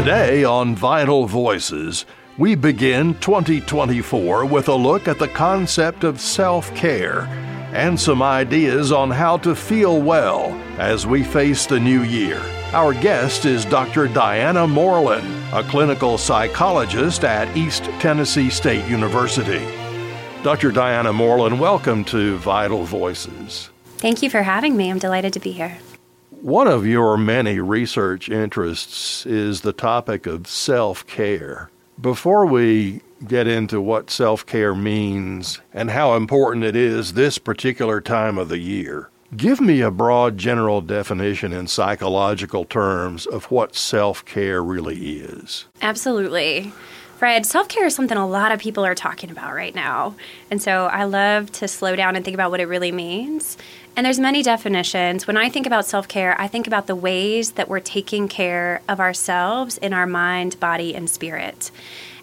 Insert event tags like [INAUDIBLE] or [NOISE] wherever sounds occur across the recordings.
Today on Vital Voices, we begin 2024 with a look at the concept of self care and some ideas on how to feel well as we face the new year. Our guest is Dr. Diana Morelen, a clinical psychologist at East Tennessee State University. Dr. Diana Morelen, welcome to Vital Voices. Thank you for having me. I'm delighted to be here. One of your many research interests is the topic of self care. Before we get into what self care means and how important it is this particular time of the year, give me a broad general definition in psychological terms of what self care really is. Absolutely. Fred, self care is something a lot of people are talking about right now. And so I love to slow down and think about what it really means. And there's many definitions. When I think about self-care, I think about the ways that we're taking care of ourselves in our mind, body, and spirit.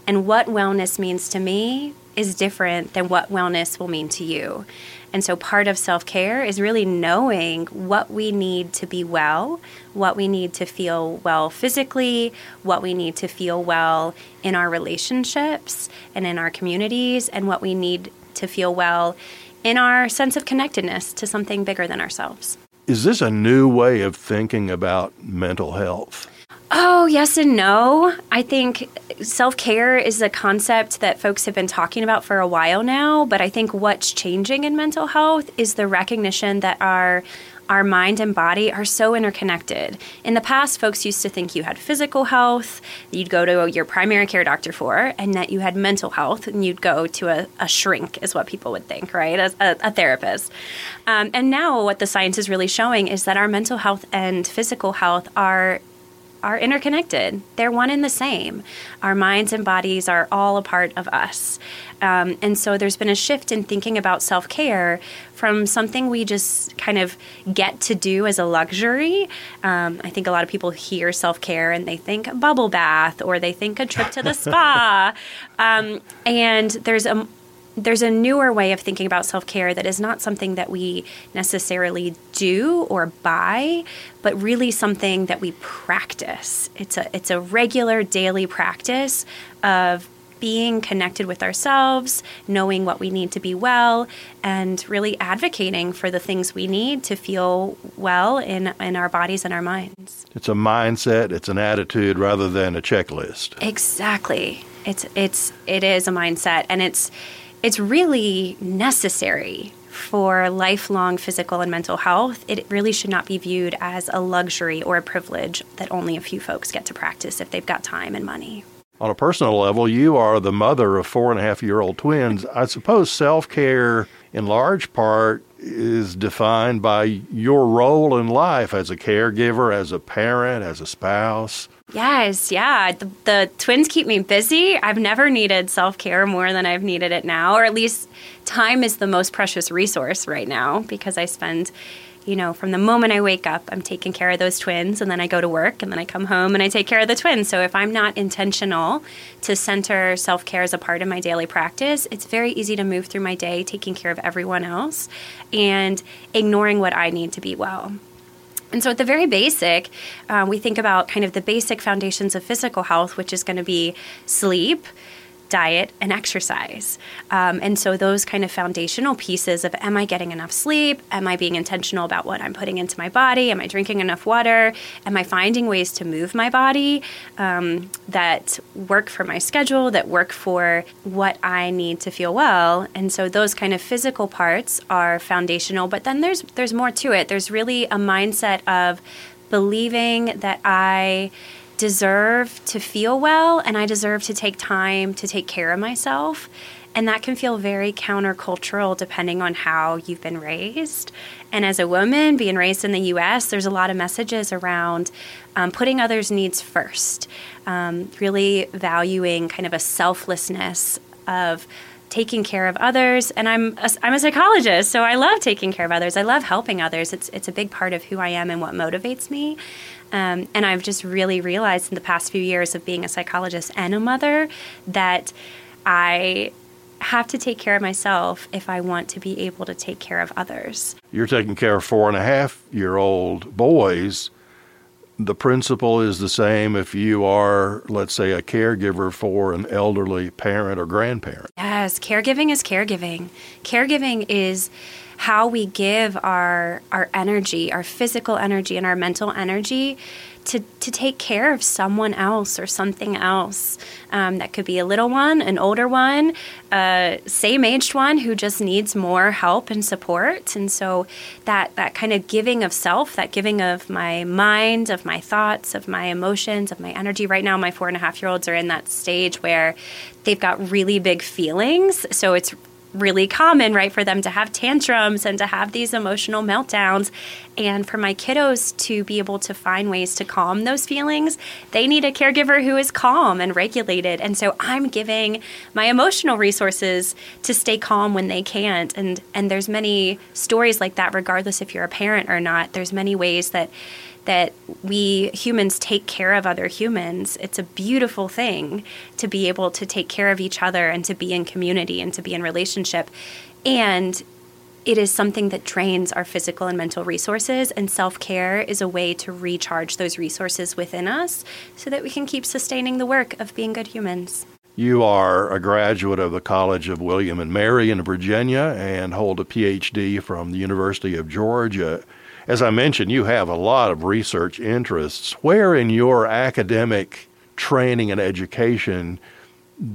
And what wellness means to me is different than what wellness will mean to you. And so part of self care is really knowing what we need to be well, what we need to feel well physically, what we need to feel well in our relationships and in our communities, and what we need to feel well in our sense of connectedness to something bigger than ourselves. Is this a new way of thinking about mental health? Oh, yes and no. I think self care is a concept that folks have been talking about for a while now, but I think what's changing in mental health is the recognition that our our mind and body are so interconnected. In the past, folks used to think you had physical health, you'd go to your primary care doctor for, and that you had mental health, and you'd go to a, a shrink, is what people would think, right? As a, a therapist. Um, and now, what the science is really showing is that our mental health and physical health are are interconnected. They're one and the same. Our minds and bodies are all a part of us. Um, and so there's been a shift in thinking about self care from something we just kind of get to do as a luxury. Um, I think a lot of people hear self care and they think bubble bath or they think a trip to the spa. [LAUGHS] Um, and there's a there's a newer way of thinking about self care that is not something that we necessarily do or buy, but really something that we practice. It's a it's a regular daily practice of being connected with ourselves, knowing what we need to be well, and really advocating for the things we need to feel well in, in our bodies and our minds. It's a mindset, it's an attitude rather than a checklist. Exactly. It's it's it is a mindset and it's it's really necessary for lifelong physical and mental health. It really should not be viewed as a luxury or a privilege that only a few folks get to practice if they've got time and money. On a personal level, you are the mother of four and a half year old twins. I suppose self care, in large part, is defined by your role in life as a caregiver, as a parent, as a spouse. Yes, yeah. The, the twins keep me busy. I've never needed self care more than I've needed it now, or at least time is the most precious resource right now because I spend you know, from the moment I wake up, I'm taking care of those twins, and then I go to work, and then I come home and I take care of the twins. So if I'm not intentional to center self care as a part of my daily practice, it's very easy to move through my day taking care of everyone else and ignoring what I need to be well. And so, at the very basic, uh, we think about kind of the basic foundations of physical health, which is going to be sleep, diet and exercise. Um, and so, those kind of foundational pieces of am I getting enough sleep? Am I being intentional about what I'm putting into my body? Am I drinking enough water? Am I finding ways to move my body um, that work for my schedule, that work for what I need to feel well? And so, those kind of physical parts are foundational. But then there's there's more to it. There's really a mindset of believing that I deserve to feel well and I deserve to take time to take care of myself. And that can feel very countercultural depending on how you've been raised. And as a woman, being raised in the US, there's a lot of messages around um, putting others' needs first, um, really valuing kind of a selflessness of taking care of others and I'm a, I'm a psychologist so I love taking care of others I love helping others it's it's a big part of who I am and what motivates me um, and I've just really realized in the past few years of being a psychologist and a mother that I have to take care of myself if I want to be able to take care of others. You're taking care of four and a half year old boys. The principle is the same if you are, let's say, a caregiver for an elderly parent or grandparent. Yes, caregiving is caregiving. Caregiving is how we give our our energy, our physical energy and our mental energy to, to take care of someone else or something else. Um, that could be a little one, an older one, a same aged one who just needs more help and support. And so that, that kind of giving of self, that giving of my mind, of my thoughts, of my emotions, of my energy. Right now, my four and a half year olds are in that stage where they've got really big feelings. So it's really common, right, for them to have tantrums and to have these emotional meltdowns. And for my kiddos to be able to find ways to calm those feelings, they need a caregiver who is calm and regulated. And so I'm giving my emotional resources to stay calm when they can't. And and there's many stories like that regardless if you're a parent or not. There's many ways that that we humans take care of other humans. It's a beautiful thing to be able to take care of each other and to be in community and to be in relationship. And it is something that drains our physical and mental resources, and self care is a way to recharge those resources within us so that we can keep sustaining the work of being good humans. You are a graduate of the College of William and Mary in Virginia and hold a PhD from the University of Georgia. As I mentioned, you have a lot of research interests. Where in your academic training and education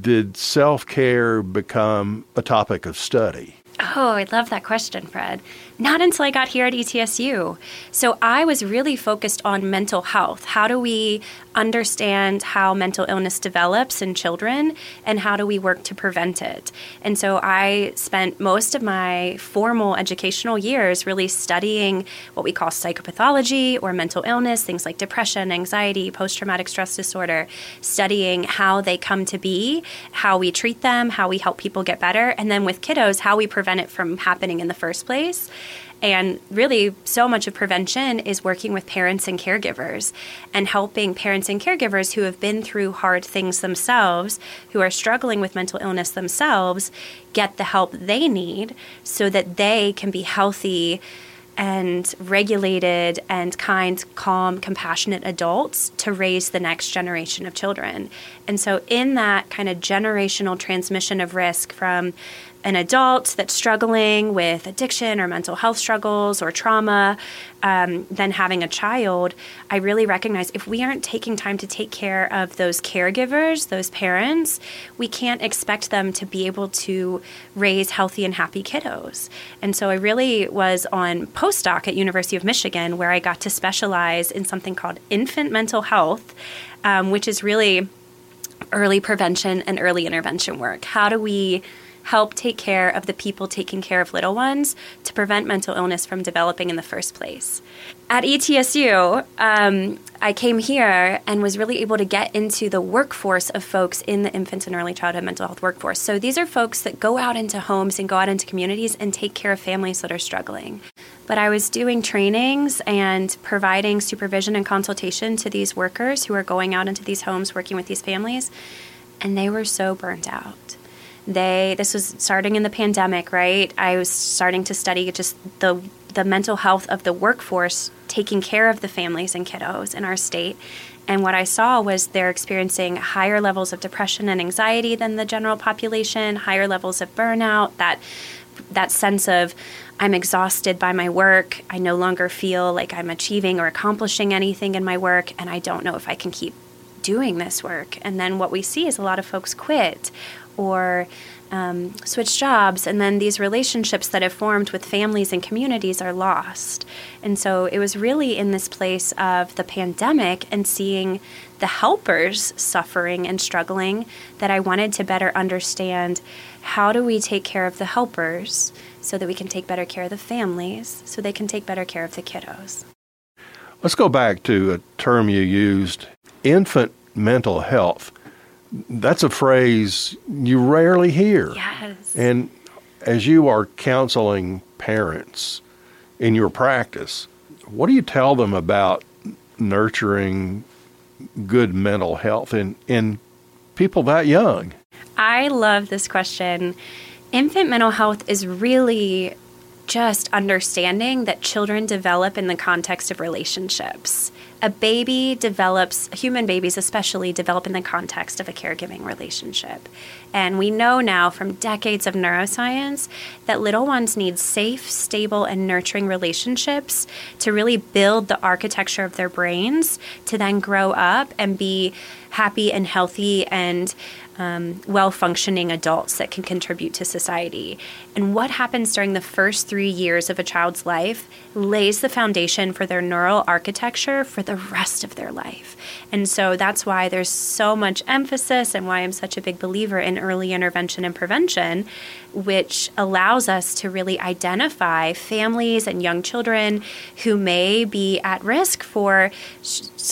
did self care become a topic of study? Oh, I love that question, Fred. Not until I got here at ETSU. So I was really focused on mental health. How do we understand how mental illness develops in children and how do we work to prevent it? And so I spent most of my formal educational years really studying what we call psychopathology or mental illness, things like depression, anxiety, post traumatic stress disorder, studying how they come to be, how we treat them, how we help people get better, and then with kiddos, how we prevent it from happening in the first place. And really, so much of prevention is working with parents and caregivers and helping parents and caregivers who have been through hard things themselves, who are struggling with mental illness themselves, get the help they need so that they can be healthy and regulated and kind, calm, compassionate adults to raise the next generation of children. And so, in that kind of generational transmission of risk from an adult that's struggling with addiction or mental health struggles or trauma, um, then having a child, I really recognize if we aren't taking time to take care of those caregivers, those parents, we can't expect them to be able to raise healthy and happy kiddos. And so I really was on postdoc at University of Michigan where I got to specialize in something called infant mental health, um, which is really early prevention and early intervention work. How do we help take care of the people taking care of little ones to prevent mental illness from developing in the first place. At ETSU, um, I came here and was really able to get into the workforce of folks in the infant and early childhood mental health workforce. So these are folks that go out into homes and go out into communities and take care of families that are struggling. But I was doing trainings and providing supervision and consultation to these workers who are going out into these homes working with these families, and they were so burnt out they this was starting in the pandemic right? I was starting to study just the the mental health of the workforce taking care of the families and kiddos in our state. And what i saw was they're experiencing higher levels of depression and anxiety than the general population higher levels of burnout that that sense of i'm exhausted by my work. I no longer feel like i'm achieving or accomplishing anything in my work and i don't know if i can keep doing this work. And then what we see is a lot of folks quit or um, switch jobs, and then these relationships that have formed with families and communities are lost. And so it was really in this place of the pandemic and seeing the helpers suffering and struggling that I wanted to better understand how do we take care of the helpers so that we can take better care of the families so they can take better care of the kiddos. Let's go back to a term you used infant mental health that's a phrase you rarely hear. Yes. And as you are counseling parents in your practice, what do you tell them about nurturing good mental health in, in people that young? I love this question. Infant mental health is really just understanding that children develop in the context of relationships a baby develops, human babies especially, develop in the context of a caregiving relationship. And we know now from decades of neuroscience that little ones need safe, stable, and nurturing relationships to really build the architecture of their brains to then grow up and be happy and healthy and um, well functioning adults that can contribute to society. And what happens during the first three years of a child's life lays the foundation for their neural architecture for the rest of their life. And so that's why there's so much emphasis and why I'm such a big believer in early intervention and prevention, which allows us to really identify families and young children who may be at risk for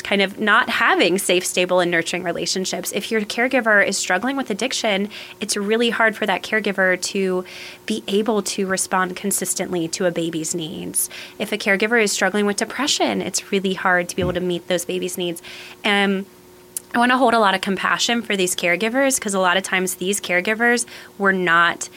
kind of not having safe, stable, and nurturing relationships. If your caregiver is struggling with addiction, it's really hard for that caregiver to be able to respond consistently to a baby's needs. If a caregiver is struggling with depression, it's really hard to be able to meet those baby's needs. And I want to hold a lot of compassion for these caregivers because a lot of times these caregivers were not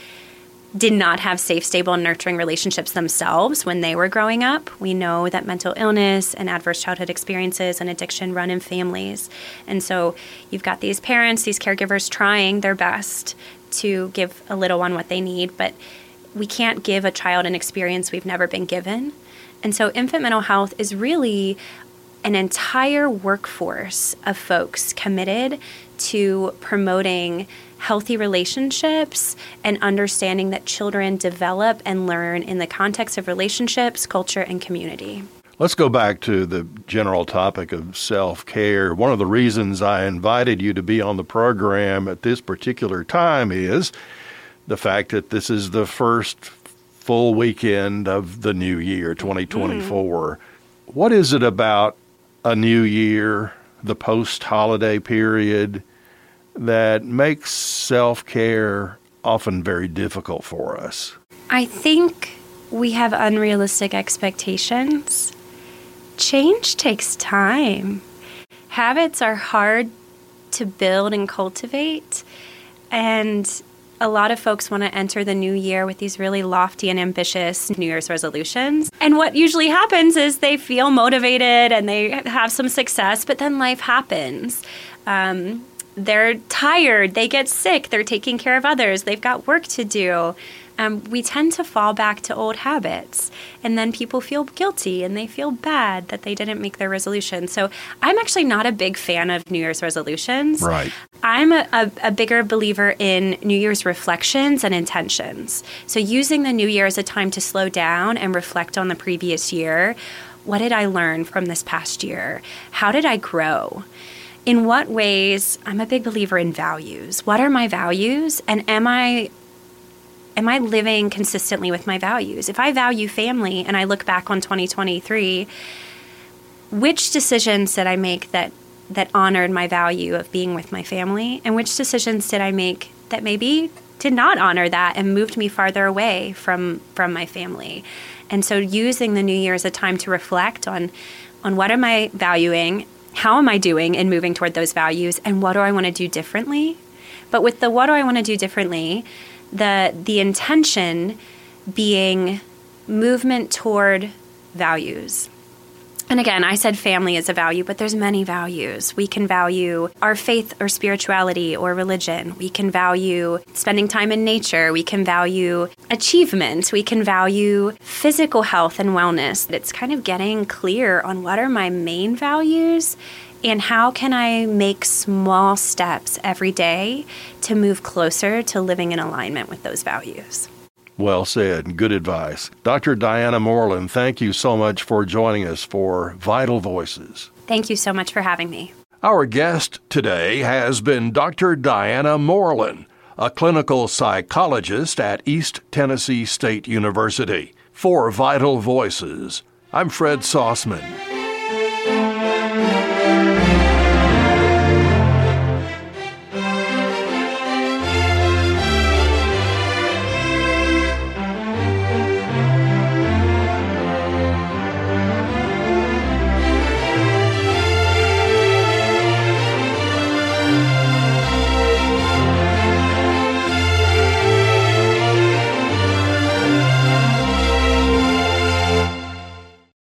did not have safe, stable, and nurturing relationships themselves when they were growing up. We know that mental illness and adverse childhood experiences and addiction run in families. And so you've got these parents, these caregivers trying their best to give a little one what they need, but we can't give a child an experience we've never been given. And so infant mental health is really an entire workforce of folks committed to promoting healthy relationships and understanding that children develop and learn in the context of relationships, culture, and community. Let's go back to the general topic of self care. One of the reasons I invited you to be on the program at this particular time is the fact that this is the first full weekend of the new year, 2024. Mm. What is it about a new year, the post holiday period, that makes self care often very difficult for us? I think we have unrealistic expectations. Change takes time. Habits are hard to build and cultivate. And a lot of folks want to enter the new year with these really lofty and ambitious New Year's resolutions. And what usually happens is they feel motivated and they have some success, but then life happens. Um, they're tired, they get sick, they're taking care of others, they've got work to do. Um, we tend to fall back to old habits. And then people feel guilty and they feel bad that they didn't make their resolution. So I'm actually not a big fan of New Year's resolutions. Right. I'm a, a, a bigger believer in New Year's reflections and intentions. So using the New Year as a time to slow down and reflect on the previous year. What did I learn from this past year? How did I grow? in what ways I'm a big believer in values. What are my values and am I am I living consistently with my values? If I value family and I look back on 2023, which decisions did I make that that honored my value of being with my family and which decisions did I make that maybe did not honor that and moved me farther away from from my family. And so using the new year as a time to reflect on on what am I valuing how am I doing in moving toward those values and what do I want to do differently? But with the what do I want to do differently, the the intention being movement toward values. And again, I said family is a value, but there's many values. We can value our faith or spirituality or religion. We can value spending time in nature. We can value achievement. We can value physical health and wellness. It's kind of getting clear on what are my main values and how can I make small steps every day to move closer to living in alignment with those values. Well said. Good advice. Dr. Diana Morelen, thank you so much for joining us for Vital Voices. Thank you so much for having me. Our guest today has been Dr. Diana Morelen, a clinical psychologist at East Tennessee State University. For Vital Voices, I'm Fred Sauceman.